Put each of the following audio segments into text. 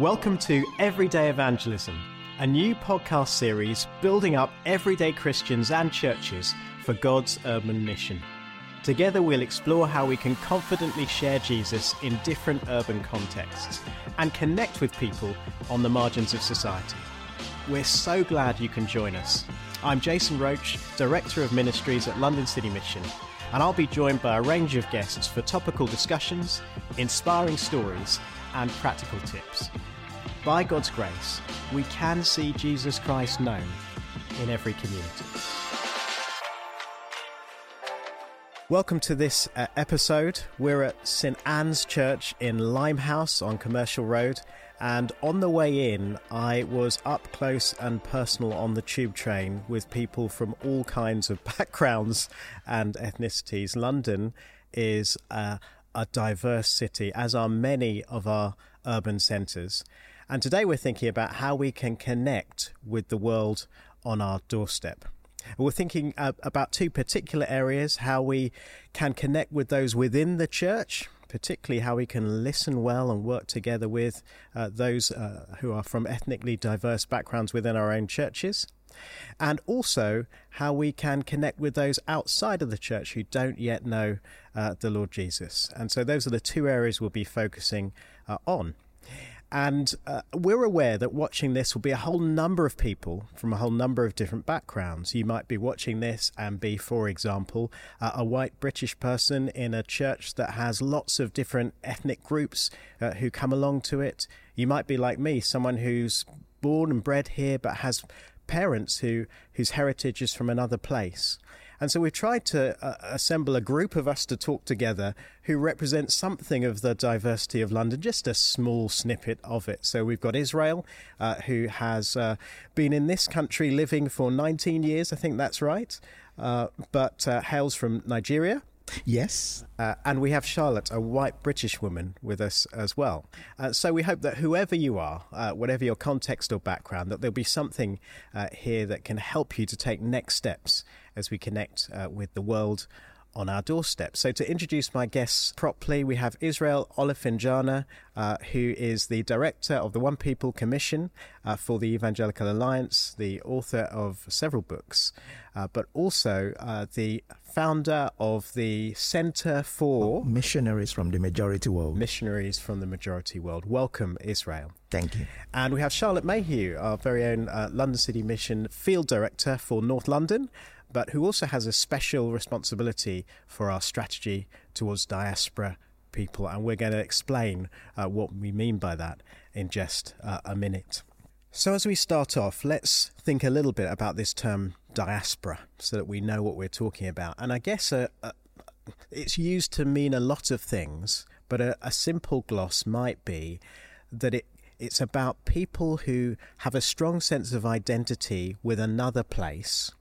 Welcome to Everyday Evangelism, a new podcast series building up everyday Christians and churches for God's urban mission. Together, we'll explore how we can confidently share Jesus in different urban contexts and connect with people on the margins of society. We're so glad you can join us. I'm Jason Roach, Director of Ministries at London City Mission, and I'll be joined by a range of guests for topical discussions, inspiring stories, and practical tips. By God's grace, we can see Jesus Christ known in every community. Welcome to this uh, episode. We're at St Anne's Church in Limehouse on Commercial Road, and on the way in, I was up close and personal on the tube train with people from all kinds of backgrounds and ethnicities. London is uh, a diverse city, as are many of our urban centres. And today we're thinking about how we can connect with the world on our doorstep. We're thinking about two particular areas how we can connect with those within the church, particularly how we can listen well and work together with uh, those uh, who are from ethnically diverse backgrounds within our own churches, and also how we can connect with those outside of the church who don't yet know uh, the Lord Jesus. And so those are the two areas we'll be focusing uh, on. And uh, we're aware that watching this will be a whole number of people from a whole number of different backgrounds. You might be watching this and be, for example, uh, a white British person in a church that has lots of different ethnic groups uh, who come along to it. You might be like me, someone who's born and bred here but has parents who whose heritage is from another place. And so we've tried to uh, assemble a group of us to talk together who represent something of the diversity of London, just a small snippet of it. So we've got Israel, uh, who has uh, been in this country living for 19 years, I think that's right, uh, but uh, hails from Nigeria. Yes. Uh, and we have Charlotte, a white British woman, with us as well. Uh, so we hope that whoever you are, uh, whatever your context or background, that there'll be something here that can help you to take next steps as we connect uh, with the world on our doorstep. So, to introduce my guests properly, we have Israel Olofinjana, uh, who is the director of the One People Commission uh, for the Evangelical Alliance, the author of several books, uh, but also uh, the founder of the Center for Missionaries from the Majority World. Missionaries from the Majority World. Welcome, Israel. Thank you. And we have Charlotte Mayhew, our very own uh, London City Mission Field Director for North London but who also has a special responsibility for our strategy towards diaspora people. And we're going to explain uh, what we mean by that in just uh, a minute. So, as we start off, let's think a little bit about this term diaspora so that we know what we're talking about. And I guess uh, uh it's used to mean a lot of things, but a, a simple gloss might be that it it's about people who have a strong sense of identity with another place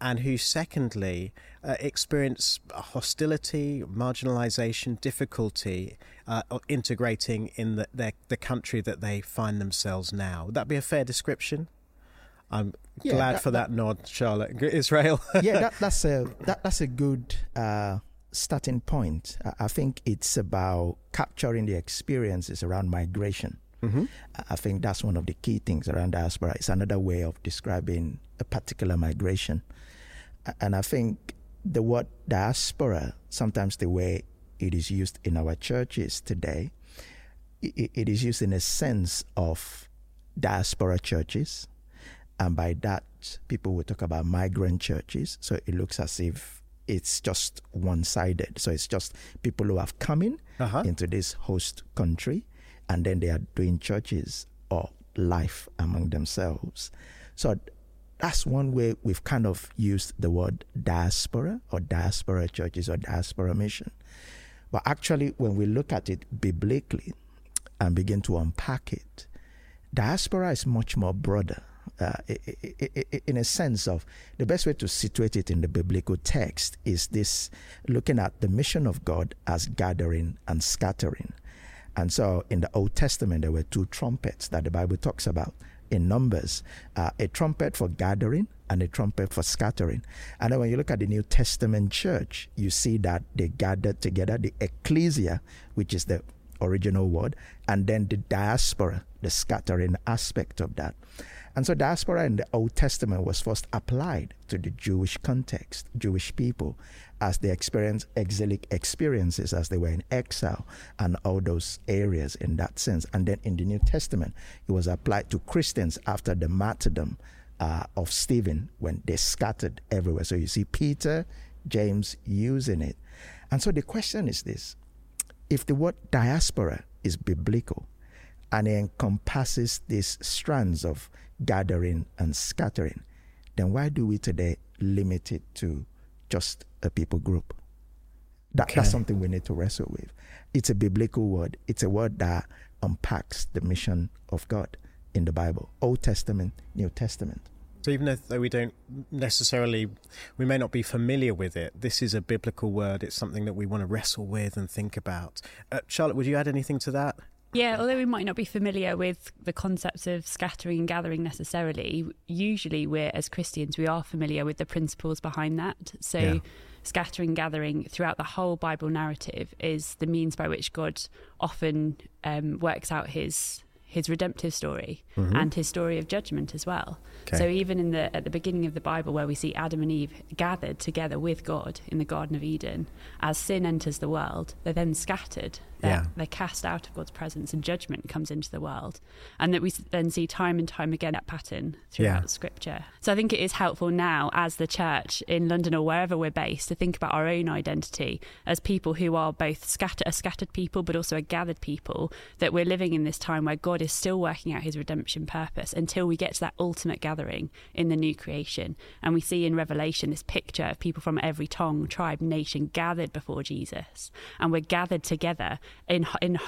and who, secondly, uh, experience hostility, marginalization, difficulty uh, integrating in the, their, the country that they find themselves now. Would that be a fair description? I'm yeah, glad that, for that, that, nod, Charlotte. Israel. yeah, that, that's a that, that's a good uh, starting point. I, I think it's about capturing the experiences around migration. Mm-hmm. I think that's one of the key things around diaspora. It's another way of describing a particular migration. And I think the word diaspora, sometimes the way it is used in our churches today, it, is used in a sense of diaspora churches. And by that, people will talk about migrant churches. So it looks as if it's just one sided. So it's just people who have come in uh-huh. into this host country and then they are doing churches or life among themselves. So that's one way we've kind of used the word diaspora or diaspora churches or diaspora mission. But actually, when we look at it biblically and begin to unpack it, diaspora is much more broader. Uh, in a sense of the best way to situate it in the biblical text is this looking at the mission of God as gathering and scattering. And so in the Old Testament, there were two trumpets that the Bible talks about in numbers uh, a trumpet for gathering and a trumpet for scattering. And then when you look at the New Testament church, you see that they gathered together, the ecclesia, which is the original word, and then the diaspora, the scattering aspect of that. And so diaspora in the Old Testament was first applied to the Jewish context, Jewish people, as they experienced exilic experiences as they were in exile and all those areas in that sense. And then in the New Testament, it was applied to Christians after the martyrdom uh, of Stephen when they scattered everywhere. So you see Peter, James using it. And so the question is this if the word diaspora is biblical and it encompasses these strands of gathering and scattering, then why do we today limit it to just a people group? That, okay. That's something we need to wrestle with. It's a biblical word, it's a word that unpacks the mission of God in the Bible Old Testament, New Testament. So even though we don't necessarily, we may not be familiar with it, this is a biblical word. It's something that we want to wrestle with and think about. Uh, Charlotte, would you add anything to that? Yeah, although we might not be familiar with the concepts of scattering and gathering necessarily, usually we're, as Christians, we are familiar with the principles behind that. So, yeah. scattering, gathering throughout the whole Bible narrative is the means by which God often um, works out his his redemptive story mm-hmm. and his story of judgment as well. Okay. So even in the at the beginning of the Bible where we see Adam and Eve gathered together with God in the garden of Eden as sin enters the world they're then scattered they're, yeah. they're cast out of God's presence and judgment comes into the world. And that we then see time and time again that pattern throughout yeah. Scripture. So I think it is helpful now as the church in London or wherever we're based to think about our own identity as people who are both scatter, a scattered people but also a gathered people, that we're living in this time where God is still working out his redemption purpose until we get to that ultimate gathering in the new creation. And we see in Revelation this picture of people from every tongue, tribe, nation gathered before Jesus. And we're gathered together in in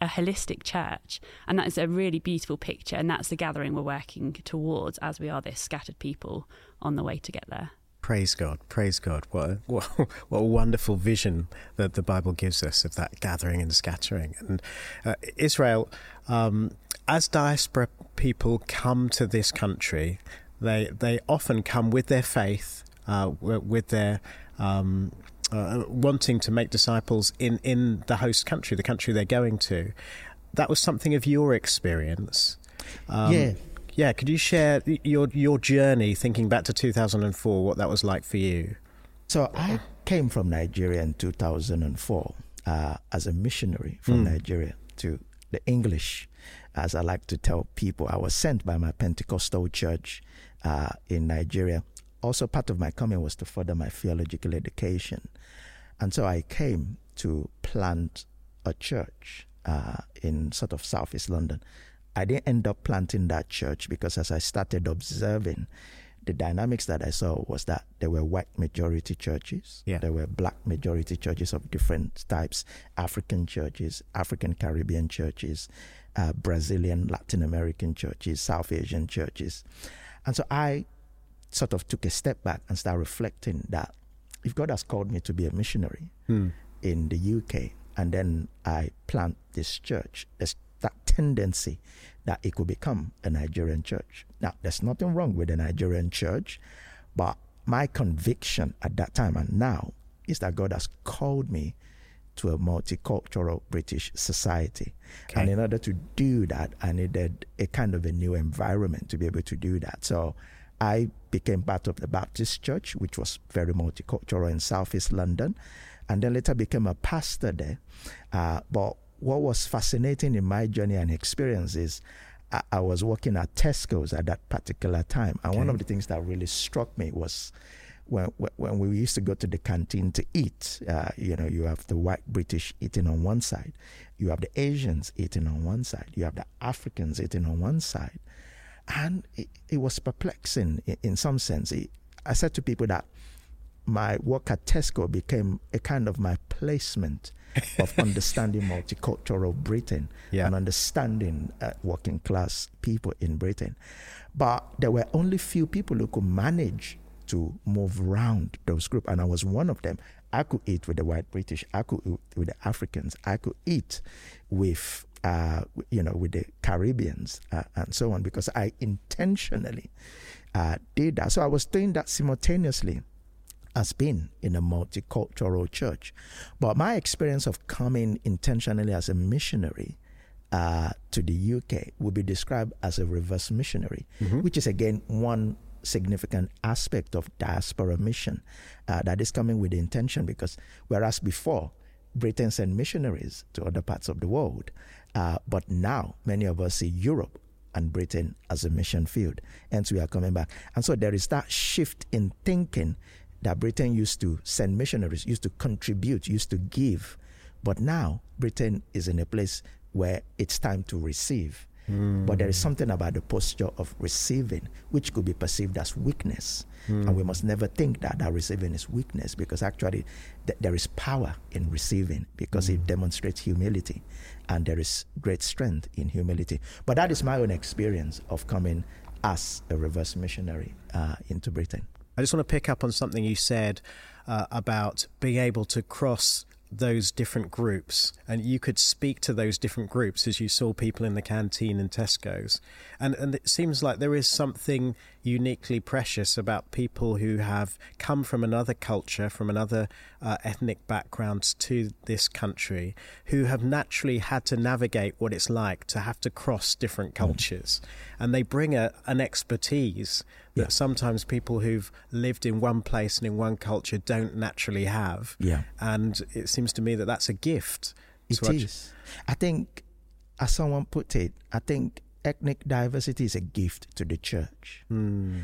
a holistic church, and that is a really beautiful picture. And that's the gathering we're working towards as we are this scattered people on the way to get there. Praise God, praise God. What a, what, what a wonderful vision that the Bible gives us of that gathering and scattering. And uh, Israel, um, as diaspora people come to this country, they, they often come with their faith, uh, with their um, uh, wanting to make disciples in, in the host country, the country they're going to. That was something of your experience. Um, yeah. Yeah, could you share your your journey thinking back to 2004, what that was like for you? So I came from Nigeria in 2004 uh, as a missionary from mm. Nigeria to the English. As I like to tell people, I was sent by my Pentecostal church uh, in Nigeria also part of my coming was to further my theological education. And so I came to plant a church uh, in sort of southeast London. I didn't end up planting that church because as I started observing, the dynamics that I saw was that there were white majority churches, yeah. there were black majority churches of different types, African churches, African Caribbean churches, uh, Brazilian, Latin American churches, South Asian churches. And so I sort of took a step back and started reflecting that if God has called me to be a missionary hmm. in the UK and then I plant this church, there's that tendency that it could become a Nigerian church. Now, there's nothing wrong with a Nigerian church, but my conviction at that time and now is that God has called me to a multicultural British society. Okay. And in order to do that, I needed a kind of a new environment to be able to do that. So I became part of the Baptist church, which was very multicultural in Southeast London, and then later became a pastor there. Uh, but what was fascinating in my journey and experience is I, I was working at Tesco's at that particular time, and okay. one of the things that really struck me was when when we used to go to the canteen to eat, uh, you know, you have the white British eating on one side, you have the Asians eating on one side, you have the Africans eating on one side, and it, it was perplexing in, in some sense. It, I said to people that my work at Tesco became a kind of my placement of understanding multicultural Britain yeah. and understanding uh, working class people in Britain. But there were only few people who could manage to move around those groups, and I was one of them. I could eat with the white British, I could eat with the Africans, I could eat with uh, you know, with the Caribbeans uh, and so on, because I intentionally uh, did that. So I was doing that simultaneously as being in a multicultural church. But my experience of coming intentionally as a missionary uh, to the UK would be described as a reverse missionary, mm-hmm. which is again one significant aspect of diaspora mission uh, that is coming with intention because whereas before Britain sent missionaries to other parts of the world, uh, but now many of us see Europe and Britain as a mission field. Hence, we are coming back. And so there is that shift in thinking that Britain used to send missionaries, used to contribute, used to give. But now Britain is in a place where it's time to receive. Mm. But there is something about the posture of receiving which could be perceived as weakness. Mm. And we must never think that that receiving is weakness because actually th- there is power in receiving because mm. it demonstrates humility and there is great strength in humility. But that is my own experience of coming as a reverse missionary uh, into Britain. I just want to pick up on something you said uh, about being able to cross those different groups and you could speak to those different groups as you saw people in the canteen and Tesco's. And and it seems like there is something uniquely precious about people who have come from another culture from another uh, ethnic background to this country who have naturally had to navigate what it's like to have to cross different mm. cultures mm. and they bring a, an expertise that yeah. sometimes people who've lived in one place and in one culture don't naturally have. Yeah. And it seems to me that that's a gift. It so. I, I think, as someone put it, I think ethnic diversity is a gift to the church. Mm.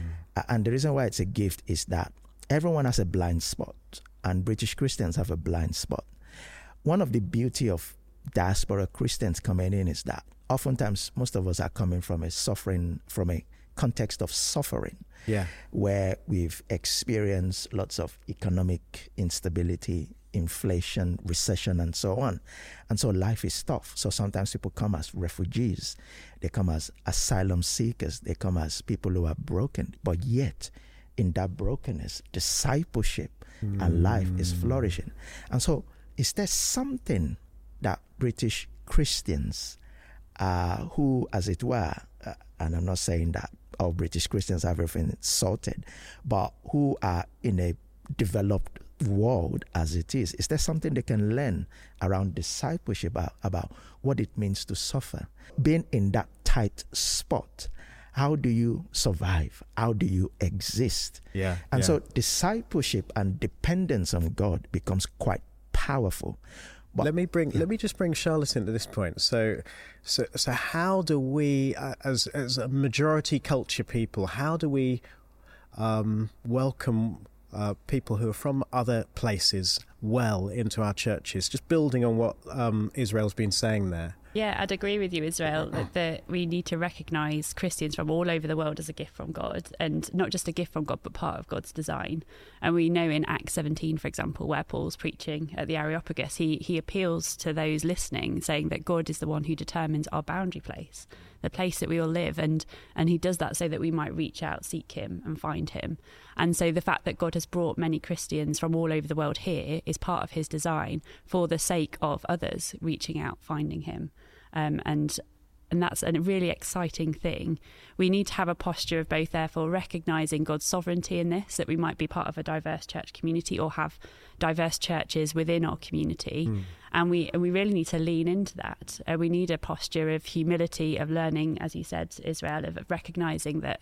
And the reason why it's a gift is that everyone has a blind spot, and British Christians have a blind spot. One of the beauty of diaspora Christians coming in is that oftentimes most of us are coming from a suffering, from a context of suffering. Yeah. Where we've experienced lots of economic instability, inflation, recession, and so on. And so life is tough. So sometimes people come as refugees, they come as asylum seekers, they come as people who are broken. But yet, in that brokenness, discipleship mm. and life is hmm. flourishing. And so, is there something that British Christians, uh, who, as it were, uh, and I'm not saying that all British Christians have everything sorted, but who are in a developed world as it is, is there something they can learn around discipleship about, about what it means to suffer? Being in that tight spot, how do you survive? How do you exist? Yeah. And yeah. so discipleship and dependence on God becomes quite powerful. But, let me bring yeah. let me just bring Charlotte into this point. So, so so how do we, uh, as as a majority culture people, how do we um, welcome uh, people who are from other places well into our churches? Just building on what um, Israel's been saying there. Yeah, I'd agree with you, Israel, that, that we need to recognise Christians from all over the world as a gift from God, and not just a gift from God, but part of God's design. And we know in Acts 17, for example, where Paul's preaching at the Areopagus, he, he appeals to those listening, saying that God is the one who determines our boundary place the place that we all live and and he does that so that we might reach out seek him and find him. And so the fact that god has brought many christians from all over the world here is part of his design for the sake of others reaching out finding him. Um, and and that's a really exciting thing. We need to have a posture of both, therefore, recognizing God's sovereignty in this, that we might be part of a diverse church community or have diverse churches within our community. Mm. And we and we really need to lean into that. Uh, we need a posture of humility, of learning, as you said, Israel, of recognizing that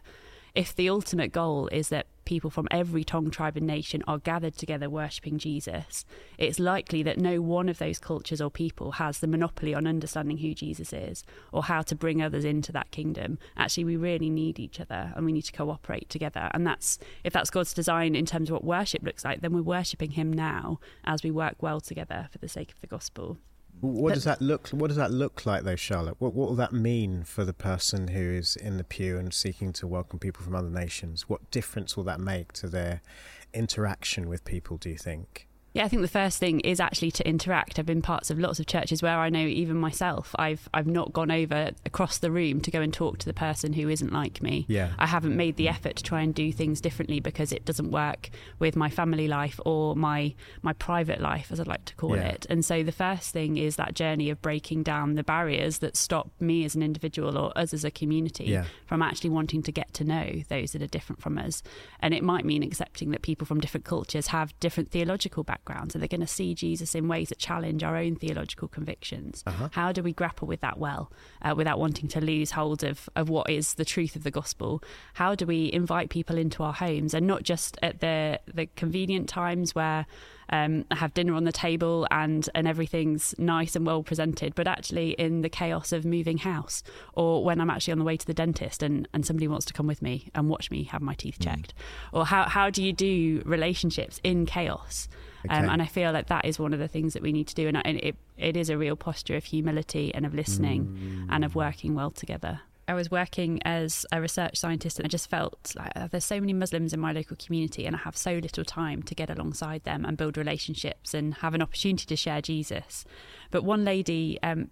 if the ultimate goal is that people from every tongue, tribe, and nation are gathered together worshipping Jesus, it's likely that no one of those cultures or people has the monopoly on understanding who Jesus is or how to bring others into that kingdom. Actually, we really need each other and we need to cooperate together. And that's if that's God's design in terms of what worship looks like, then we're worshipping Him now as we work well together for the sake of the gospel. What does that look? What does that look like, though, Charlotte? What What will that mean for the person who is in the pew and seeking to welcome people from other nations? What difference will that make to their interaction with people? Do you think? Yeah, I think the first thing is actually to interact. I've been parts of lots of churches where I know even myself, I've I've not gone over across the room to go and talk to the person who isn't like me. Yeah. I haven't made the effort to try and do things differently because it doesn't work with my family life or my my private life, as I'd like to call Yeah. it. And so the first thing is that journey of breaking down the barriers that stop me as an individual or us as a community Yeah. from actually wanting to get to know those that are different from us. And it might mean accepting that people from different cultures have different theological backgrounds and they're going to see Jesus in ways that challenge our own theological convictions. Uh-huh. How do we grapple with that well uh, without wanting to lose hold of, of what is the truth of the gospel? How do we invite people into our homes and not just at the, the convenient times where um, I have dinner on the table and and everything's nice and well presented, but actually in the chaos of moving house, or when I'm actually on the way to the dentist and, and somebody wants to come with me and watch me have my teeth checked, or how how do you do relationships in chaos? Um, and I feel like that is one of the things that we need to do, and, I- and it it is a real posture of humility and of listening and of working well together. I was working as a research scientist and I just felt like uh, there's so many Muslims in my local community and I have so little time to get alongside them and build relationships and have an opportunity to share Jesus. But one lady, um,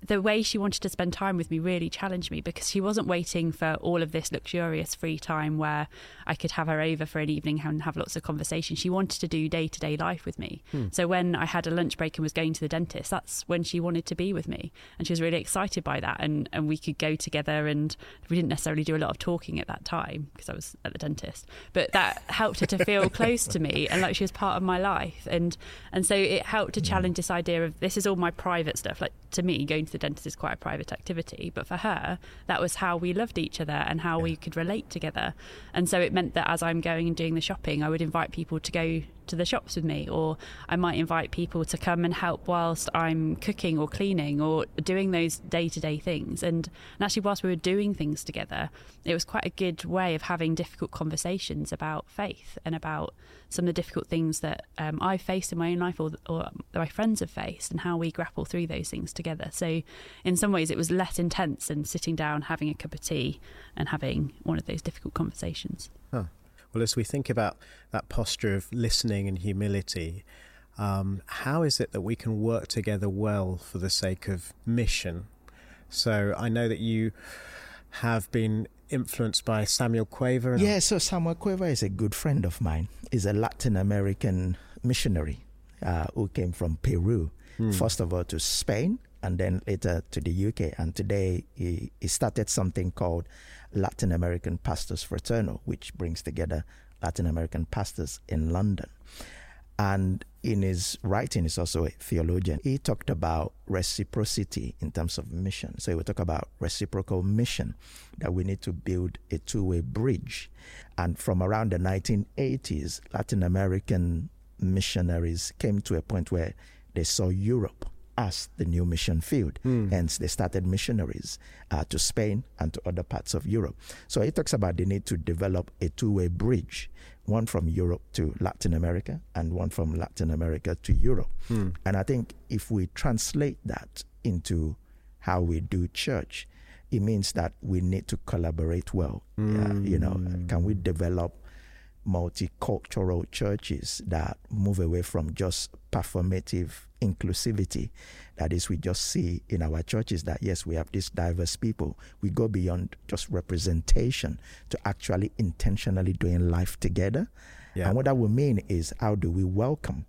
the way she wanted to spend time with me really challenged me because she wasn't waiting for all of this luxurious free time where I could have her over for an evening and have lots of conversation. She wanted to do day to day life with me. Hmm. So when I had a lunch break and was going to the dentist, that's when she wanted to be with me. And she was really excited by that. And, and we could go together. And we didn't necessarily do a lot of talking at that time because I was at the dentist. But that helped her to feel close to me and like she was part of my life. And, and so it helped to hmm. challenge this idea of this is all my private stuff. Like to me, going to the dentist is quite a private activity. But for her, that was how we loved each other and how we could relate together. And so it meant that as I'm going and doing the shopping, I would invite people to go to the shops with me, or I might invite people to come and help whilst I'm cooking or cleaning or doing those day to day things. And, and actually, whilst we were doing things together, it was quite a good way of having difficult conversations about faith and about some of the difficult things that um, I've faced in my own life or, or my friends have faced and how we grapple through those things together. So, in some ways, it was less intense than sitting down, having a cup of tea, and having one of those difficult conversations. Huh. Well, as we think about that posture of listening and humility, um, how is it that we can work together well for the sake of mission? So I know that you have been influenced by Samuel Cueva. Yeah, so Samuel Cueva is a good friend of mine. He's a Latin American missionary uh, who came from Peru, first of all to Spain and then later to the UK. And today he, he started something called Latin American Pastors Fraternal, which brings together Latin American pastors in London. And in his writing, he's also a theologian. He talked about reciprocity in terms of mission. So he would talk about reciprocal mission, that we need to build a two way bridge. And from around the 1980s, Latin American missionaries came to a point where they saw Europe as the new mission field. Hmm. Hence, they started missionaries uh, to Spain and to other parts of Europe. So he talks about the need to develop a two way bridge one from Europe to Latin America and one from Latin America to Europe. Hmm. And I think if we translate that into how we do church, it means that we need to collaborate well. Yeah, you know, hmm. can we develop multicultural churches that move away from just performative inclusivity. That is, we just see in our churches that yes, we have these diverse people. We go beyond just representation to actually intentionally doing life together. Yeah. And what that will mean is how do we welcome?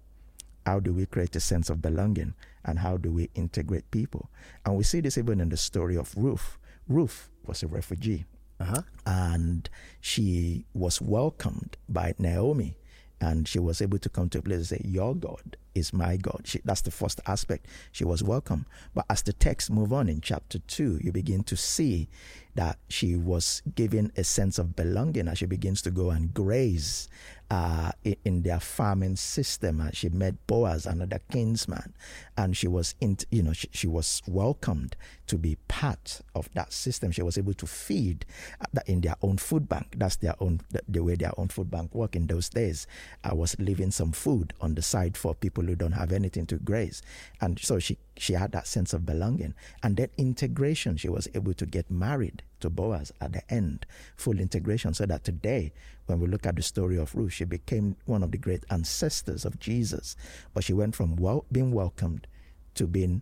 How do we create a sense of belonging? And how do we integrate people? And we see this even in the story of Ruth. Ruth was a refugee Uh-huh. and she was welcomed by Naomi. And she was able to come to a place and say, Your God is my God. She, that's the first aspect. She was welcome. But as the text move on in chapter 2, you begin to see that she was given a sense of belonging as she begins to go and graze uh, in, their farming system. And she met Boaz, another kinsman, and she was, in, you know, she, she was welcomed to be part of that system. She was able to feed uh, in their own food bank. That's their own the way their own food bank worked in those days. I was leaving some food on the side for people who don't have anything to grace. and so she she had that sense of belonging and then integration. She was able to get married to Boaz at the end, full integration, so that today, when we look at the story of Ruth, she became one of the great ancestors of Jesus. But she went from well, being welcomed to being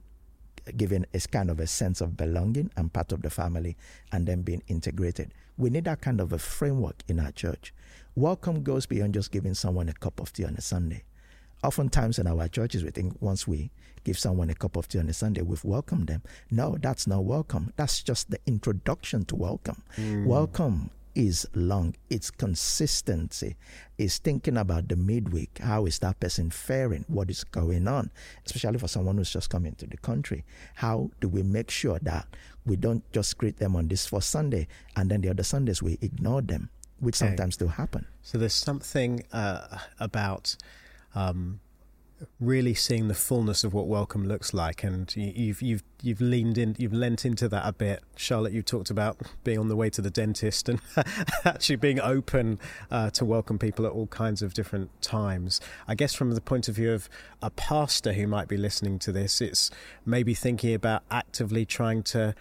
given a kind of a sense of belonging and part of the family and then being integrated. We need that kind of a framework in our church. Welcome goes beyond just giving someone a cup of tea on a Sunday. Oftentimes in our churches, we think once we give someone a cup of tea on a Sunday, we've welcomed them. No, that's not welcome. That's just the introduction to welcome. Mm. Welcome is long, it's consistency, is thinking about the midweek. How is that person faring? What is going on? Especially for someone who's just coming to the country. How do we make sure that we don't just greet them on this first Sunday and then the other Sundays we ignore them, which okay. sometimes do happen? So there's something uh, about um, really seeing the fullness of what welcome looks like, and you've you've you've leaned in, you've lent into that a bit. Charlotte, You've talked about being on the way to the dentist and actually being open uh, to welcome people at all kinds of different times. I guess from the point of view of a pastor who might be listening to this, it's maybe thinking about actively trying to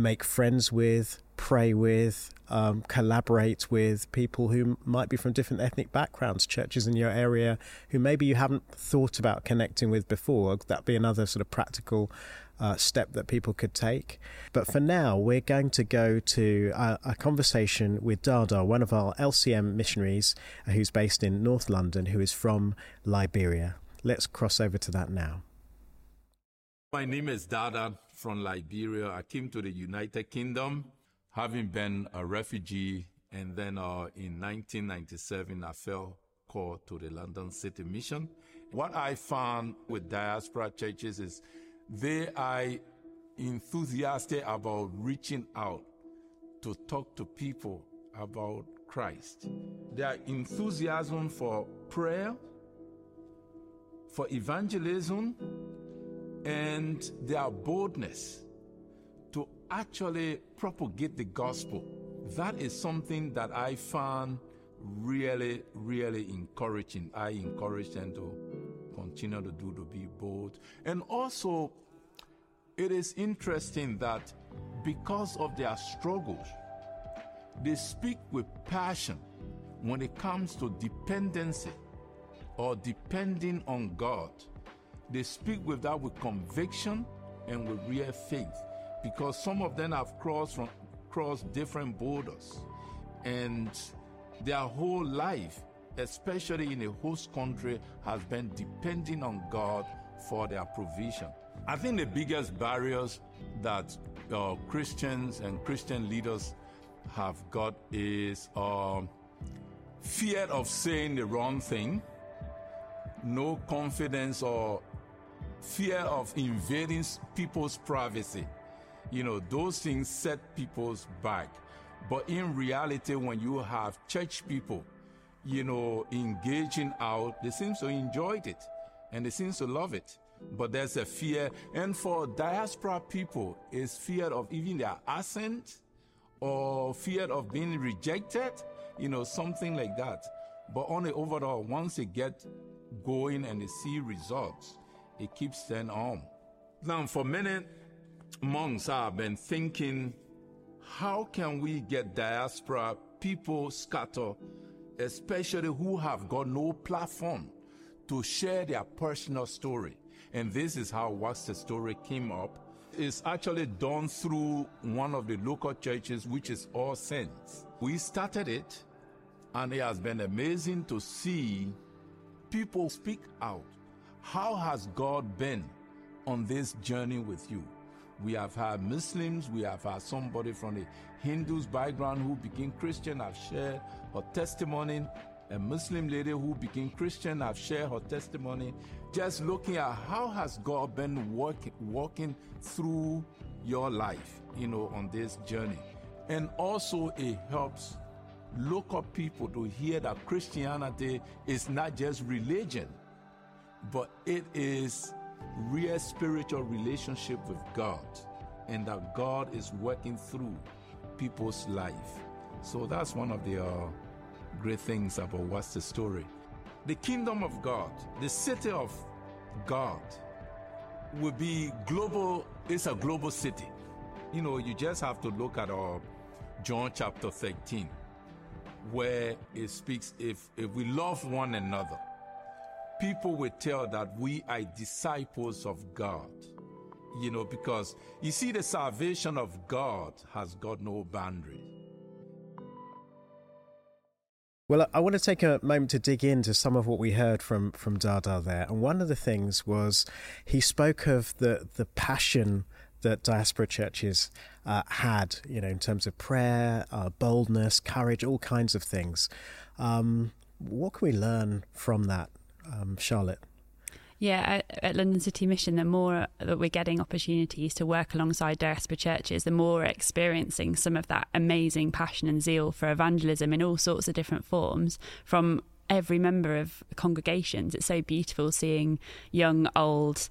make friends with, pray with, um, collaborate with people who might be from different ethnic backgrounds, churches in your area who maybe you haven't thought about connecting with before. That'd be another sort of practical uh, step that people could take. But for now, we're going to go to a, a conversation with Dada, one of our LCM missionaries uh, who's based in North London, who is from Liberia. Let's cross over to that now. My name is Dada from Liberia. I came to the United Kingdom having been a refugee. And then uh, in 1997, I fell called to the London City Mission. What I found with diaspora churches is they are enthusiastic about reaching out to talk to people about Christ. Their enthusiasm for prayer, for evangelism, and their boldness to actually propagate the gospel. That is something that I found really, really encouraging. I encourage them to continue to do to be bold. And also, it is interesting that because of their struggles, they speak with passion when it comes to dependency or depending on God. They speak with that with conviction and with real faith because some of them have crossed from crossed different borders. And their whole life especially in a host country has been depending on god for their provision. I think the biggest barriers that uh, christians and christian leaders have got is uh, fear of saying the wrong thing no confidence or fear of invading people's privacy you know, those things set people's back. But in reality, when you have church people, you know, engaging out, they seem to enjoy it and they seem to love it. But there's a fear. And for diaspora people, it's fear of even their accent or fear of being rejected, you know, something like that. But on the overall, once they get going and they see results, it keeps them on. Now, for many months I've been thinking, how can we get diaspora people scatter, especially who have got no platform to share their personal story? And this is how What's the Story came up. It's actually done through one of the local churches, which is All Saints. We started it, and it has been amazing to see people speak out. How has God been on this journey with you? We have had Muslims, we have had somebody from the Hindus background who became Christian, have shared her testimony. A Muslim lady who became Christian, have shared her testimony. Just looking at how has God been working, walking through your life, you know, on this journey. And also it helps local people to hear that Christianity is not just religion, but it is real spiritual relationship with God and that God is working through people's life. So that's one of the uh, great things about what's the story. The kingdom of God, the city of God will be global, it's a global city. You know, you just have to look at our John chapter 13, where it speaks if, if we love one another, people will tell that we are disciples of God. You know, because you see, the salvation of God has got no boundaries. Well, I want to take a moment to dig into some of what we heard from from Dada there, and one of the things was he spoke of the the passion that diaspora churches uh, had, you know, in terms of prayer, uh, boldness, courage, all kinds of things. Um, what can we learn from that, um, Charlotte? Yeah, at, at, London City Mission, the more that we're getting opportunities to work alongside diaspora churches, the more we're experiencing some of that amazing passion and zeal for evangelism in all sorts of different forms from every member of congregations. It's so beautiful seeing young, old,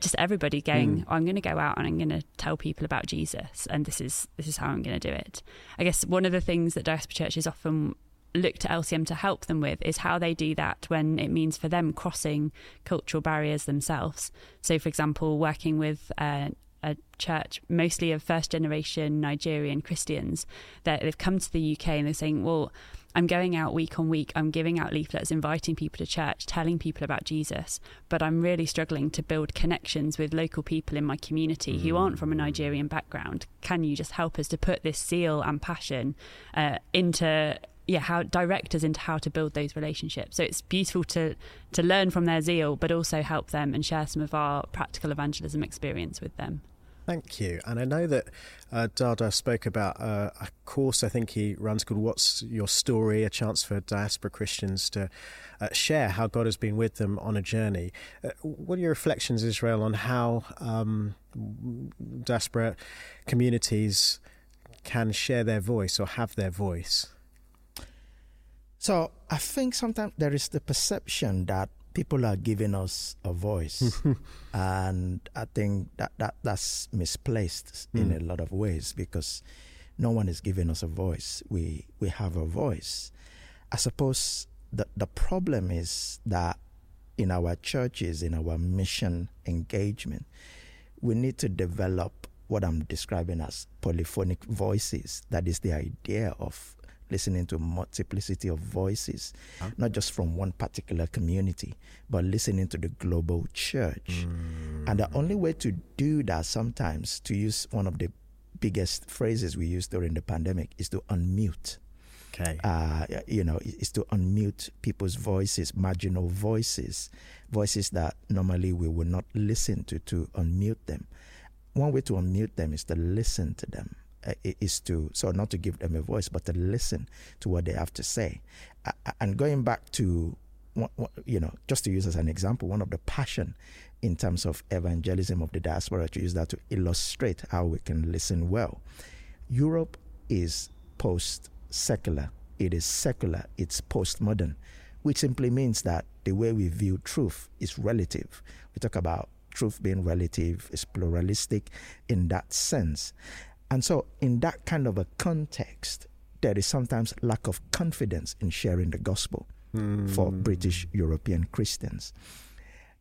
just everybody going, mm. I'm going to go out and I'm going to tell people about Jesus, and this is this is how I'm going to do it. I guess one of the things that diaspora churches often look to LCM to help them with is how they do that when it means for them crossing cultural barriers themselves. So, for example, working with uh, a church mostly of first generation Nigerian Christians that they've come to the UK and they're saying, well, I'm going out week on week, I'm giving out leaflets, inviting people to church, telling people about Jesus, but I'm really struggling to build connections with local people in my community who aren't from a Nigerian background. Can you just help us to put this zeal and passion uh, into yeah how direct us into how to build those relationships so it's beautiful to to learn from their zeal but also help them and share some of our practical evangelism experience with them Thank you. And I know that uh, Dada spoke about uh, a course I think he runs called What's Your Story, a chance for diaspora Christians to uh, share how God has been with them on a journey. Uh, what are your reflections, Israel, on how um, diaspora communities can share their voice or have their voice? So I think sometimes there is the perception that people are giving us a voice, and I think that, that that's misplaced mm. in hmm. a lot of ways because no one is giving us a voice. We we have a voice. I suppose the the problem is that in our churches, in our mission engagement, we need to develop what I'm describing as polyphonic voices. That is the idea of listening to multiplicity of voices, huh? not just from one particular community, but listening to the global church. Mm. And the only way to do that sometimes, to use one of the biggest phrases we used during the pandemic, is to unmute. Okay. Uh, you know, is to unmute people's voices, marginal voices, voices that normally we would not listen to, to unmute them. One way to unmute them is to listen to them uh, is to so not to give them a voice, but to listen to what they have to say. And going back to you know, just to use as an example, one of the passion in terms of evangelism of the diaspora to use that to illustrate how we can listen well. Europe is post secular. It is secular. It's postmodern, which simply means that the way we view truth is relative. We talk about truth being relative, is pluralistic in that sense. And so, in that kind of a context, there is sometimes lack of confidence in sharing the gospel mm. for hmm. British European Christians.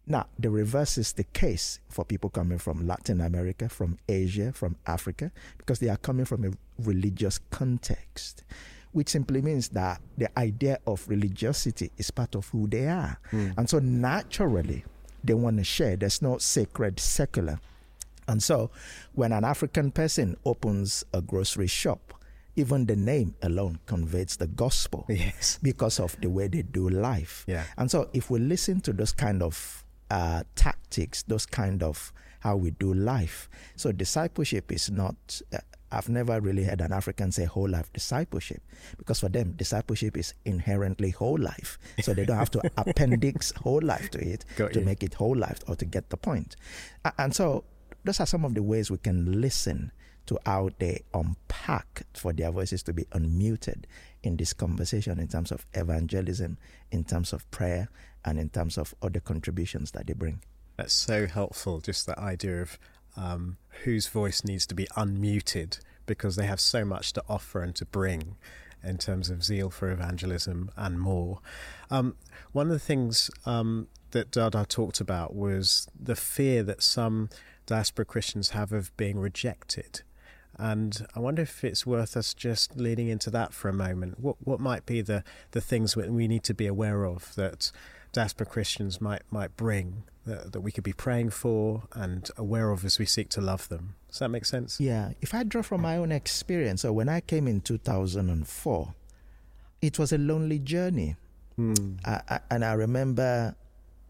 Now, the reverse is the case for people coming from Latin America, from Asia, from Africa, because they are coming from a religious context, which simply means that the idea of religiosity is part of who they are. Mm. And so, naturally, they want to share. There's no sacred secular and so when an African person opens a grocery shop, even the name alone conveys the gospel yes. because of the way they do life. Yeah. And so if we listen to those kind of uh, tactics, those kind of how we do life, so discipleship is not. Uh, I've never really heard an African say whole life discipleship because for them, discipleship is inherently whole life. So they don't have to appendix whole life to it Got to you. make it whole life or to get the point. And so those are some of the ways we can listen to how they unpack for their voices to be unmuted in this conversation in terms of evangelism, in terms of prayer, and in terms of other contributions that they bring. That's so helpful, just that idea of um, whose voice needs to be unmuted because they have so much to offer and to bring in terms of zeal for evangelism and more. Um, one of the things um, that Dada talked about was the fear that some diaspora Christians have of being rejected. And I wonder if it's worth us just leaning into that for a moment. What what might be the, the things that we need to be aware of that diaspora Christians might might bring that, that we could be praying for and aware of as we seek to love them? Does that make sense? Yeah. If I draw from my own experience, so when I came in 2004, it was a lonely journey. Mm. I, I, and I remember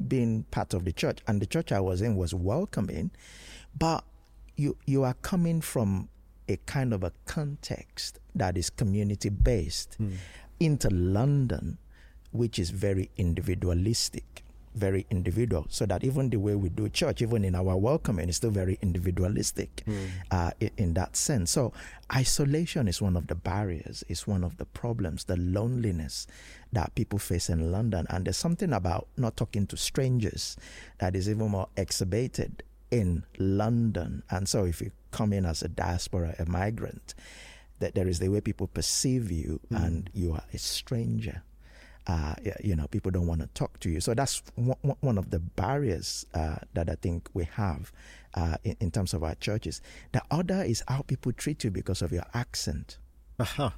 being part of the church, and the church I was in was welcoming, but you you are coming from a kind of a context that is community based mm. into London, which is very individualistic, very individual. So that even the way we do church, even in our welcoming, is still very individualistic mm. uh, in, in, that sense. So isolation is one of the barriers, is one of the problems, the loneliness that people face in London. And there's something about not talking to strangers that is even more exacerbated in London. And so if you come in as a diaspora, a migrant, that there is the way people perceive you mm. and you are a stranger. Uh, you know, people don't want to talk to you. So that's one, one of the barriers uh, that I think we have uh, in, in, terms of our churches. The other is how people treat you because of your accent. Uh-huh.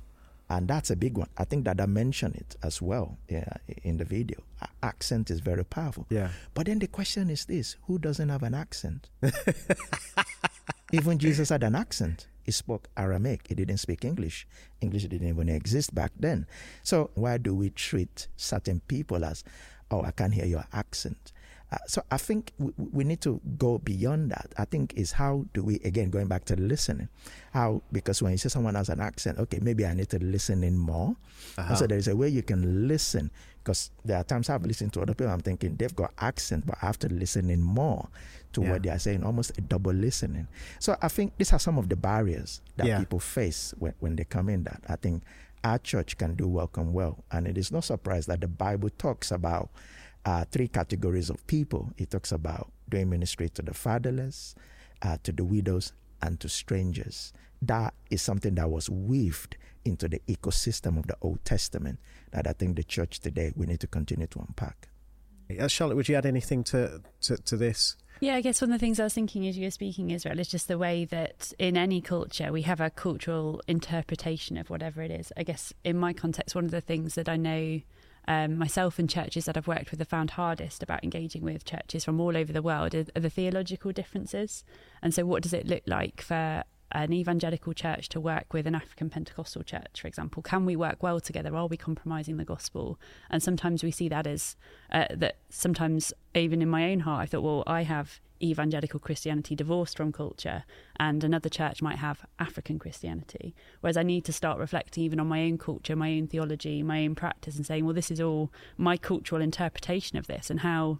And that's a big one. I think that I mentioned it as well yeah, in the video. accent is very powerful. Yeah. But then the question is this who doesn't have an accent? Even Jesus had an accent. He spoke Aramaic. He didn't speak English. English didn't even exist back then. So why do we treat certain people as, oh, I can't hear your accent? Uh, so I think we, we, need to go beyond that. I think is how do we again going back to listening, how because when you say someone has an accent, okay, maybe I need to listen in more. Uh-huh. So there is a way you can listen because there are times I've listened to other people, I'm thinking they've got accent, but I have to listen in more to yeah. what they are saying, almost a double listening. So I think these are some of the barriers that yeah. people face when, when they come in. That I think our church can do welcome well, and it is no surprise that the Bible talks about uh, three categories of people. It talks about doing ministry to the fatherless, uh, to the widows, and to strangers. That is something that was weaved into the ecosystem of the Old Testament that I think the church today we need to continue to unpack. Uh, Charlotte, would you add anything to, to, to this? Yeah, I guess one of the things I was thinking as you were speaking, Israel, is just the way that in any culture we have a cultural interpretation of whatever it is. I guess in my context, one of the things that I know um, myself and churches that I've worked with have found hardest about engaging with churches from all over the world are, are the theological differences. And so, what does it look like for an evangelical church to work with an African Pentecostal church, for example? Can we work well together? Are we compromising the gospel? And sometimes we see that as uh, that. Sometimes, even in my own heart, I thought, well, I have evangelical Christianity divorced from culture, and another church might have African Christianity. Whereas I need to start reflecting even on my own culture, my own theology, my own practice, and saying, well, this is all my cultural interpretation of this, and how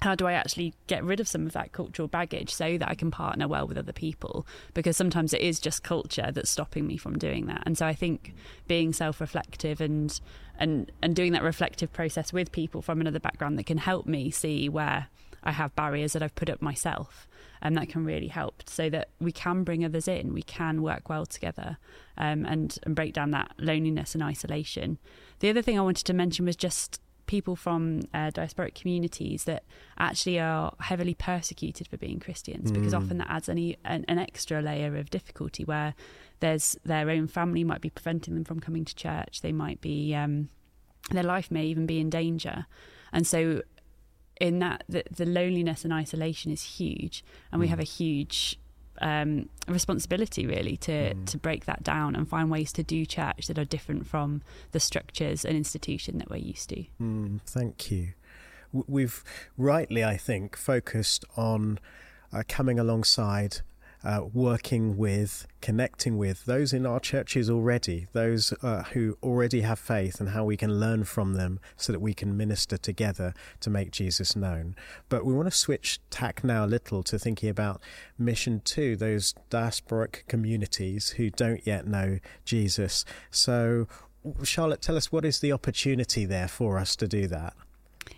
how do I actually get rid of some of that cultural baggage so that I can partner well with other people? Because sometimes it is just culture that's stopping me from doing that. And so I think being self-reflective and and and doing that reflective process with people from another background that can help me see where I have barriers that I've put up myself, and that can really help so that we can bring others in, we can work well together, um, and and break down that loneliness and isolation. The other thing I wanted to mention was just people from uh, diasporic communities that actually are heavily persecuted for being Christians, mm. because often that adds any, an, an, extra layer of difficulty where there's their own family might be preventing them from coming to church. They might be um, their life may even be in danger, and so in that the, the loneliness and isolation is huge, and we mm. have a huge um, responsibility really to mm. to break that down and find ways to do church that are different from the structures and institution that we're used to. Mm, thank you. We've rightly, I think, focused on uh, coming alongside uh, working with, connecting with those in our churches already, those uh, who already have faith, and how we can learn from them so that we can minister together to make Jesus known. But we want to switch tack now a little to thinking about mission to, those diasporic communities who don't yet know Jesus. So, Charlotte, tell us what is the opportunity there for us to do that?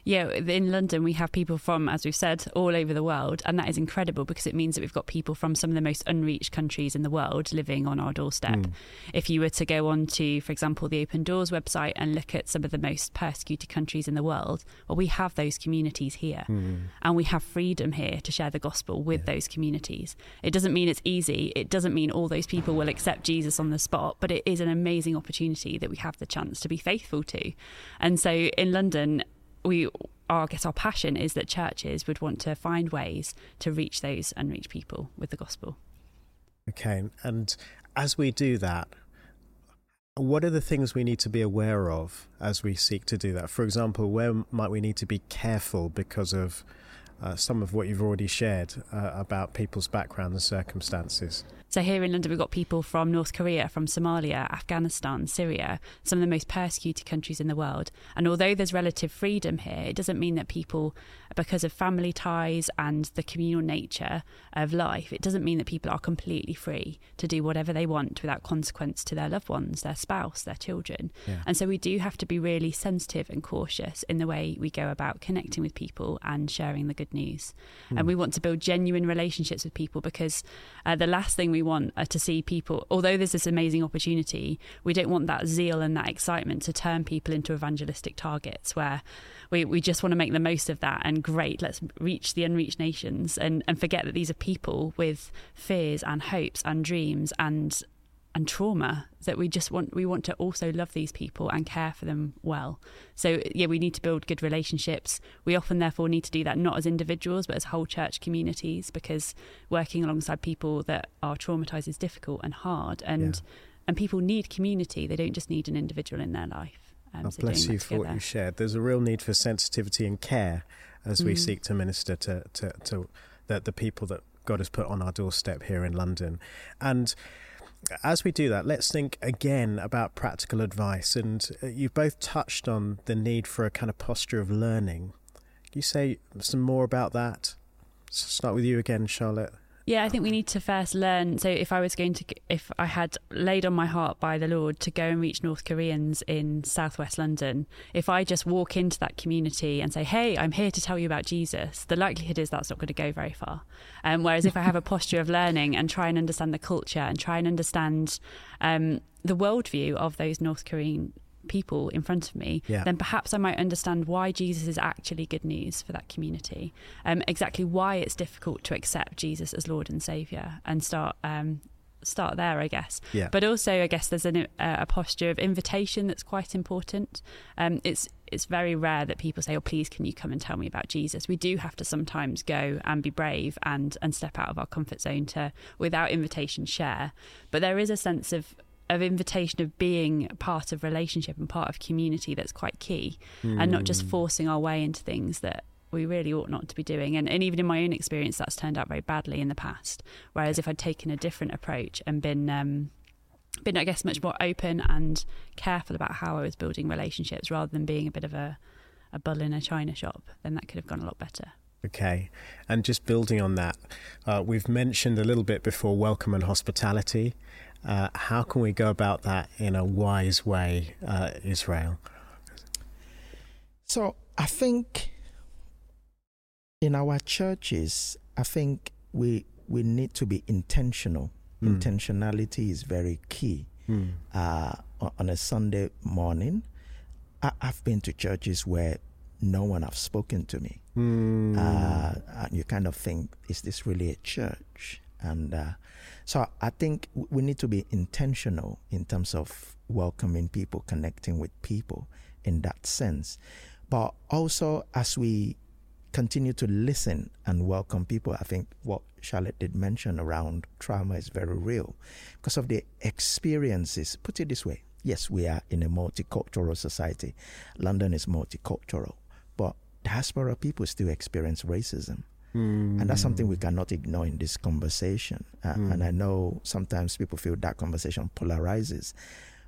Yeah, in London, we have people from, as we've said, all over the world. And that is incredible because it means that we've got people from some of the most unreached countries in the world living on our doorstep. Mm. If you were to go on to, for example, the Open Doors website and look at some of the most persecuted countries in the world, well, we have those communities here. Mm. And we have freedom here to share the gospel with yeah. those communities. It doesn't mean it's easy. It doesn't mean all those people will accept Jesus on the spot, but it is an amazing opportunity that we have the chance to be faithful to. And so in London, we our, I guess our passion is that churches would want to find ways to reach those unreached people with the gospel. Okay, and as we do that, what are the things we need to be aware of as we seek to do that? For example, where might we need to be careful because of uh, some of what you've already shared uh, about people's background and circumstances? So here in London, we've got people from North Korea, from Somalia, Afghanistan, Syria, some of the most persecuted countries in the world. And although there's relative freedom here, it doesn't mean that people, because of family ties and the communal nature of life, it doesn't mean that people are completely free to do whatever they want without consequence to their loved ones, their spouse, their children. Yeah. And so we do have to be really sensitive and cautious in the way we go about connecting with people and sharing the good news. Mm. And we want to build genuine relationships with people because uh, the last thing we want uh, to see people, although there's this amazing opportunity, we don't want that zeal and that excitement to turn people into evangelistic targets where we, we just want to make the most of that and great, let's reach the unreached nations and, and forget that these are people with fears and hopes and dreams and and trauma that we just want we want to also love these people and care for them well. So yeah we need to build good relationships. We often therefore need to do that not as individuals but as whole church communities because working alongside people that are traumatized is difficult and hard and yeah. and people need community. They don't just need an individual in their life um, oh, so bless you for what you shared. There's a real need for sensitivity and care as we mm. seek to minister to to, to the, the people that God has put on our doorstep here in London. And as we do that, let's think again about practical advice. And uh, you've both touched on the need for a kind of posture of learning. Can you say some more about that? start with you again, Charlotte. Yeah, I think we need to first learn. So, if I was going to, if I had laid on my heart by the Lord to go and reach North Koreans in southwest London, if I just walk into that community and say, "Hey, I'm here to tell you about Jesus," the likelihood is that's not going to go very far. Um, whereas if I have a posture of learning and try and understand the culture and try and understand um, the worldview of those North Korean people in front of me, yeah. then perhaps I might understand why Jesus is actually good news for that community. Um, exactly why it's difficult to accept Jesus as Lord and Savior, and start um, start there, I guess. Yeah. But also, I guess there's an, uh, a posture of invitation that's quite important. Um, it's it's very rare that people say, "Oh, please, can you come and tell me about Jesus?" We do have to sometimes go and be brave and and step out of our comfort zone to, without invitation, share. But there is a sense of of invitation of being part of relationship and part of community that's quite key mm. and not just hmm. forcing our way into things that we really ought not to be doing and, and even in my own experience that's turned out very badly in the past whereas if i'd taken a different approach and been um, been i guess much more open and careful about how i was building relationships rather than being a bit of a, a bull in a china shop then that could have gone a lot better Okay, and just building on that, uh, we've mentioned a little bit before welcome and hospitality. Uh, how can we go about that in a wise way, uh, Israel? So I think in our churches, I think we we need to be intentional. Mm. Intentionality is very key. Mm. Uh, on a Sunday morning, I, have been to churches where no one have spoken to me, mm. and you kind of think, is this really a church? And uh, so I think we need to be intentional in terms of welcoming people, connecting with people in that sense. But also, as we continue to listen and welcome people, I think what Charlotte did mention around trauma is very real because of the experiences. Put it this way yes, we are in a multicultural society. London is multicultural, but diaspora people still experience racism. Mm. And that's something we cannot ignore in this conversation. Uh, mm. And I know sometimes people feel that conversation polarizes,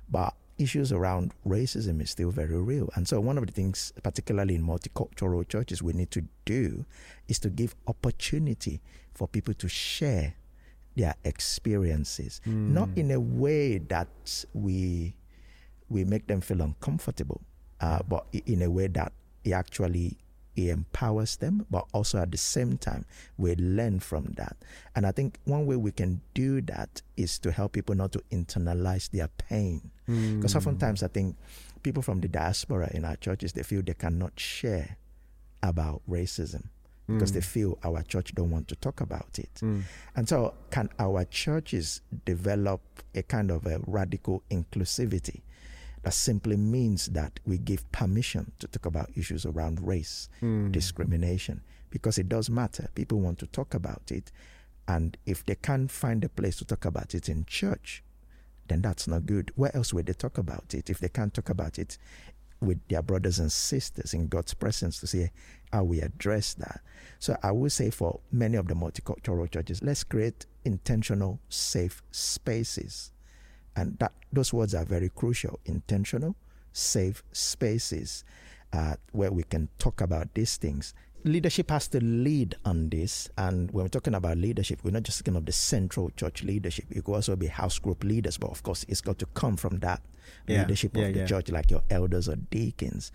but issues around racism is still very real. And so, one of the things, particularly in multicultural churches, we need to do is to give opportunity for people to share their experiences, mm. not in a way that we we make them feel uncomfortable, uh, but in a way that He actually he empowers them, but also at the same time, we learn from that. And I think one way we can do that is to help people not to internalize their pain. Because mm. oftentimes I think people from the diaspora in our churches, they feel they cannot share about racism because mm. they feel our church don't want to talk about it. Mm. And so can our churches develop a kind of a radical inclusivity that simply means that we give permission to talk about issues around race, mm. discrimination, because it does matter. People want to talk about it. And if they can't find a place to talk about it in church, then that's not good. Where else would they talk about it if they can't talk about it with their brothers and sisters in God's presence to see how we address that? So I would say for many of the multicultural churches, let's create intentional, safe spaces and that those words are very crucial intentional, safe spaces uh, where we can talk about these things. Leadership has to lead on this. And when we're talking about leadership, we're not just thinking of the central church leadership. It could also be house group leaders, but of course, it's got to come from that yeah. leadership yeah, of the yeah. church, like your elders or deacons.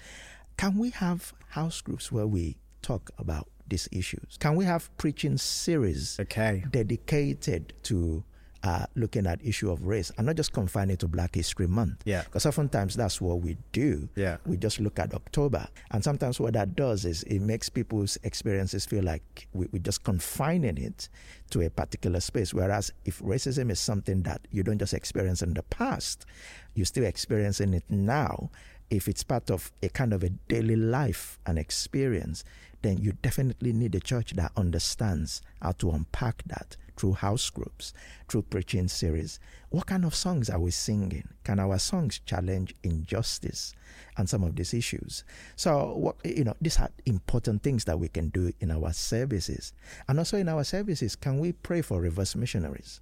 Can we have house groups where we talk about these issues? Can we have preaching series okay. dedicated to uh, looking at issue of race and not just confine it to Black History Month. Yeah. Because oftentimes that's what we do. Yeah. We just look at October. And sometimes what that does is it makes people's experiences feel like we, we're just confining it to a particular space. Whereas if racism is something that you don't just experience in the past, you're still experiencing it now. If it's part of a kind of a daily life and experience, then you definitely need a church that understands how to unpack that through house groups, through preaching series. What kind of songs are we singing? Can our songs challenge injustice and some of these issues? So, what, you know, these are important things that we can do in our services. And also in our services, can we pray for reverse missionaries?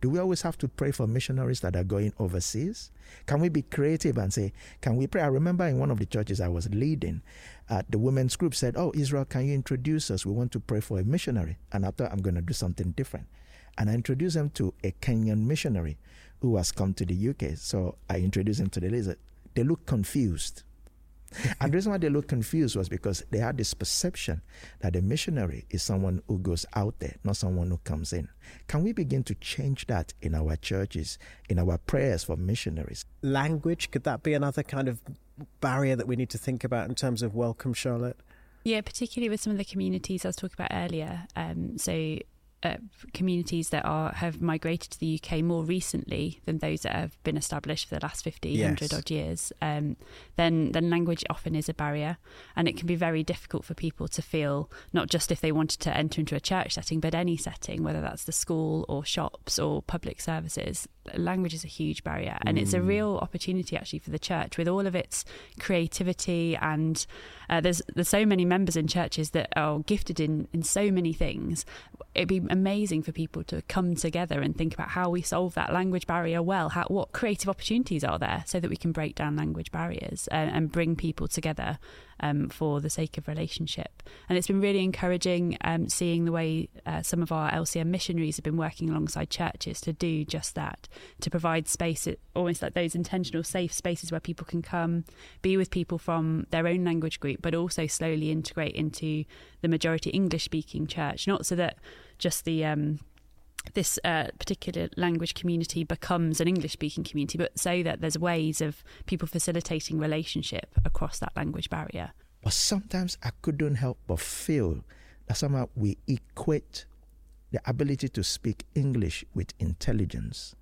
Do we always have to pray for missionaries that are going overseas? Can we be creative and say, can we pray? I remember in one of the churches I was leading, uh, the women's group said, Oh, Israel, can you introduce us? We want to pray for a missionary. And I thought I'm going to do something different. And I introduced them to a Kenyan missionary who has come to the UK. So I introduced them to the ladies. They look confused and the reason why they looked confused was because they had this perception that a missionary is someone who goes out there, not someone who comes in. Can we begin to change that in our churches, in our prayers for missionaries? Language, could that be another kind of barrier that we need to think about in terms of welcome, Charlotte? Yeah, particularly with some of the communities I was talking about earlier. Um, so uh, communities that are have migrated to the UK more recently than those that have been established for the last 50, yes. 100 odd years, um, then, then language often is a barrier. And it can be very difficult for people to feel, not just if they wanted to enter into a church setting, but any setting, whether that's the school or shops or public services. Language is a huge barrier. And mm. it's a mm. real opportunity actually for the church with all of its creativity. And uh, there's, there's so many members in churches that are gifted in, in so many things. It'd be amazing for people to come together and think about how we solve that language barrier well. How, what creative opportunities are there so that we can break down language barriers and, and bring people together um, for the sake of relationship. And it's been really encouraging um, seeing the way uh, some of our LCM missionaries have been working alongside churches to do just that, to provide space, almost like those intentional safe spaces where people can come, be with people from their own language group, but also slowly integrate into the majority English speaking church, not so that just the um, this uh, particular language community becomes an English speaking community, but so that there's ways of people facilitating relationship across that language barrier. But sometimes I couldn't help but feel that somehow we equate the ability to speak English with intelligence.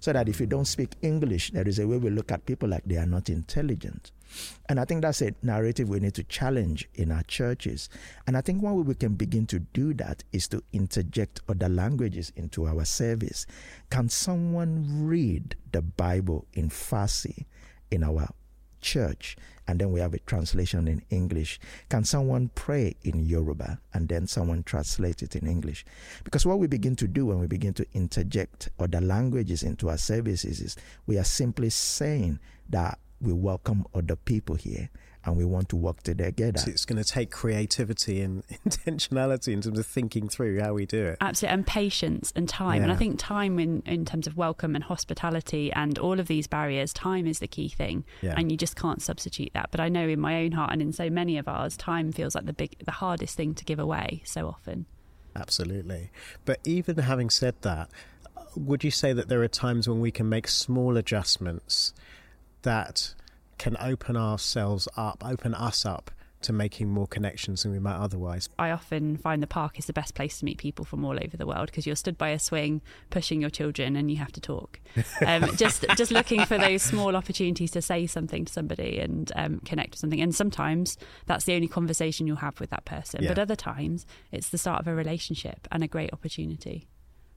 So that if you don't speak English, there is a way we look at people like they are not intelligent. And I think that's a narrative we need to challenge in our churches. And I think one way we can begin to do that is to interject other languages into our service. Can someone read the Bible in Farsi in our church and then we have a translation in English. Can someone pray in Yoruba and then someone translate it in English? Because what we begin to do when we begin to interject other languages into our services is we are simply saying that we welcome other people here and we want to work together. So it's going to take creativity and intentionality in terms of thinking through how we do it. Absolutely, and patience and time. Yeah. And I think time in, in terms of welcome and hospitality and all of these barriers, time is the key thing. Yeah. And you just can't substitute that. But I know in my own heart and in so many of ours, time feels like the big the hardest thing to give away so often. Absolutely. But even having said that, would you say that there are times when we can make small adjustments that can open ourselves up, open us up to making more connections than we might otherwise. I often find the park is the best place to meet people from all over the world because you're stood by a swing pushing your children and you have to talk. Um, just just looking for those small opportunities to say something to somebody and um, connect with something. And sometimes that's the only conversation you'll have with that person. Yeah. But other times it's the start of a relationship and a great opportunity.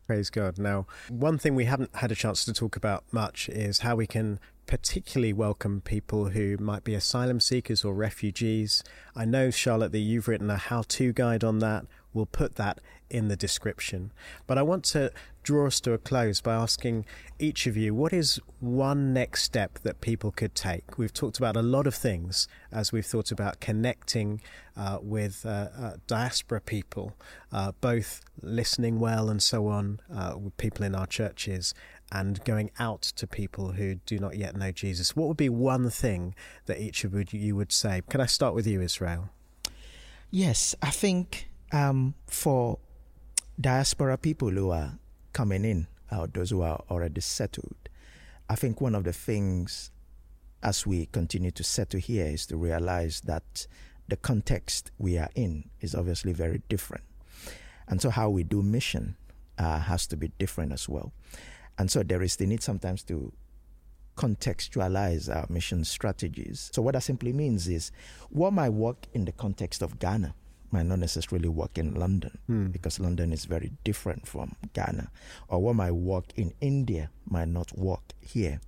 Praise God. Now, one thing we haven't had a chance to talk about much is how we can particularly welcome people who might be asylum seekers or refugees. I know, Charlotte, that you've written a how to guide on that. We'll put that in the description. But I want to draw us to a close by asking each of you what is one next step that people could take? We've talked about a lot of things as we've thought about connecting uh, with uh, uh, diaspora people, uh, both listening well and so on, uh, with people in our churches. And going out to people who do not yet know Jesus. What would be one thing that each of you would say? Can I start with you, Israel? Yes, I think um, for diaspora people who are coming in, or those who are already settled, I think one of the things as we continue to settle here is to realize that the context we are in is obviously very different. And so, how we do mission uh, has to be different as well. And so, there is the need sometimes to contextualize our mission strategies. So, what that simply means is what might work in the context of Ghana might not necessarily work in London mm. because London is very different from Ghana. Or what might work in India might not work here.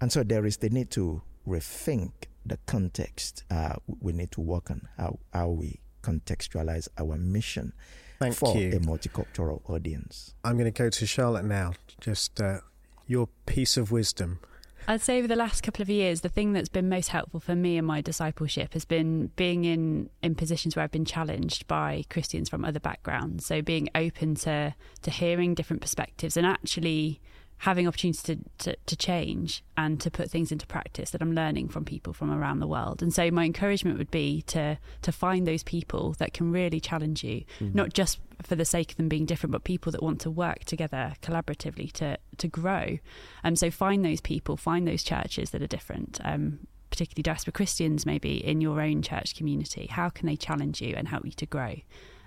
And so there is the need to rethink the context. Uh, we need to work on how, how we contextualize our mission Thank for you. a multicultural audience. I'm going to go to Charlotte now. Just uh, your piece of wisdom. I'd say over the last couple of years, the thing that's been most helpful for me in my discipleship has been being in, in positions where I've been challenged by Christians from other backgrounds. So being open to to hearing different perspectives and actually having opportunities to, to, to, change and to put things into practice that I'm learning from people from around the world. And so my encouragement would be to to find those people that can really challenge you, mm-hmm. not just for the sake of them being different, but people that want to work together collaboratively to to grow. And um, so find those people, find those churches that are different. Um, particularly diaspora Christians, maybe in your own church community. How can they challenge you and help you to grow?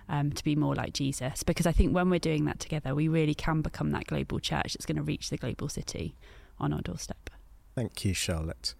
Um, to be more like Jesus. Because I think when we're doing that together, we really can become that global church that's going to reach the global city on our doorstep. Thank you, Charlotte.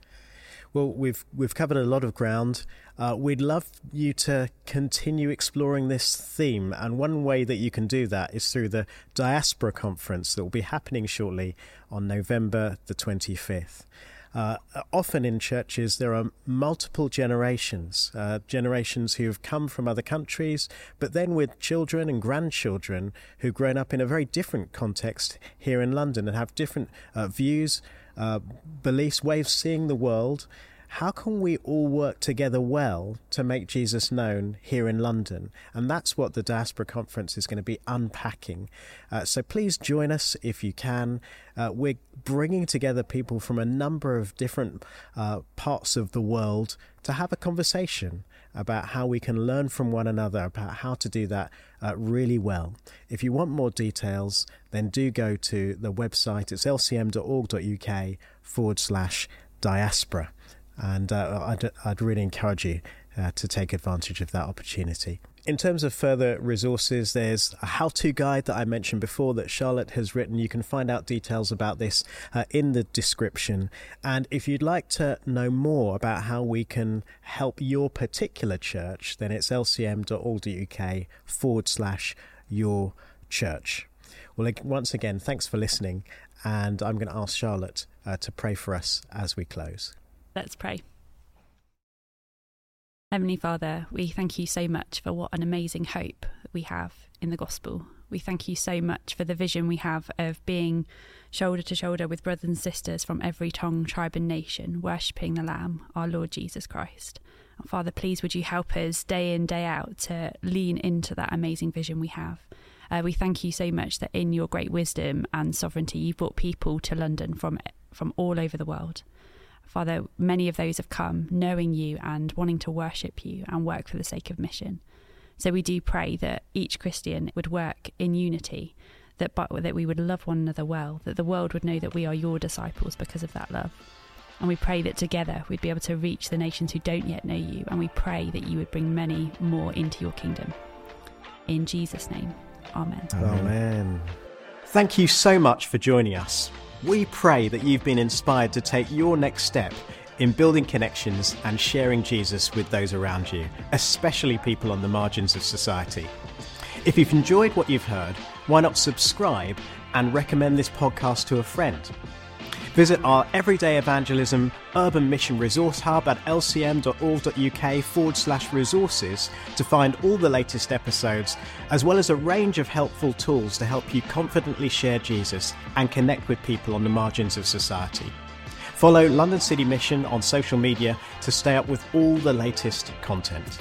Well, we've we've covered a lot of ground. Uh, we'd love you to continue exploring this theme, and one way that you can do that is through the Diaspora Conference that will be happening shortly on November the twenty fifth. Uh, often in churches, there are multiple generations, uh, generations who have come from other countries, but then with children and grandchildren who've grown up in a very different context here in London and have different uh, views, uh, beliefs, ways of seeing the world how can we all work together well to make Jesus known here in London? And that's what the Diaspora Conference is going to be unpacking. Uh, so please join us if you can. Uh, we're bringing together people from a number of different uh, parts of the world to have a conversation about how we can learn from one another about how to do that uh, really well. If you want more details, then do go to the website. It's lcm.org.uk forward slash diaspora and uh, I'd, I'd really encourage you uh, to take advantage of that opportunity. In terms of further resources, there's a how to guide that I mentioned before that Charlotte has written. You can find out details about this uh, in the description. And if you'd like to know more about how we can help your particular church, then it's lcm.org.uk forward slash your church. Well, once again, thanks for listening. And I'm going to ask Charlotte uh, to pray for us as we close. Let's pray. Heavenly Father, we thank you so much for what an amazing hope we have in the gospel. We thank you so much for the vision we have of being shoulder to shoulder with brothers and sisters from every tongue, tribe, and nation, worshipping the Lamb, our Lord Jesus Christ. Father, please would you help us day in, day out to lean into that amazing vision we have. Uh, we thank you so much that in your great wisdom and sovereignty, you've brought people to London from from all over the world. Father, many of those have come knowing you and wanting to worship you and work for the sake of mission. So we do pray that each Christian would work in unity, that but, that we would love one another well, that the world would know that we are your disciples because of that love. And we pray that together we'd be able to reach the nations who don't yet know you, and we pray that you would bring many more into your kingdom. In Jesus' name, Amen. Amen. Amen. Thank you so much for joining us. We pray that you've been inspired to take your next step in building connections and sharing Jesus with those around you, especially people on the margins of society. If you've enjoyed what you've heard, why not subscribe and recommend this podcast to a friend? Visit our Everyday Evangelism Urban Mission Resource Hub at lcm.org.uk forward slash resources to find all the latest episodes, as well as a range of helpful tools to help you confidently share Jesus and connect with people on the margins of society. Follow London City Mission on social media to stay up with all the latest content.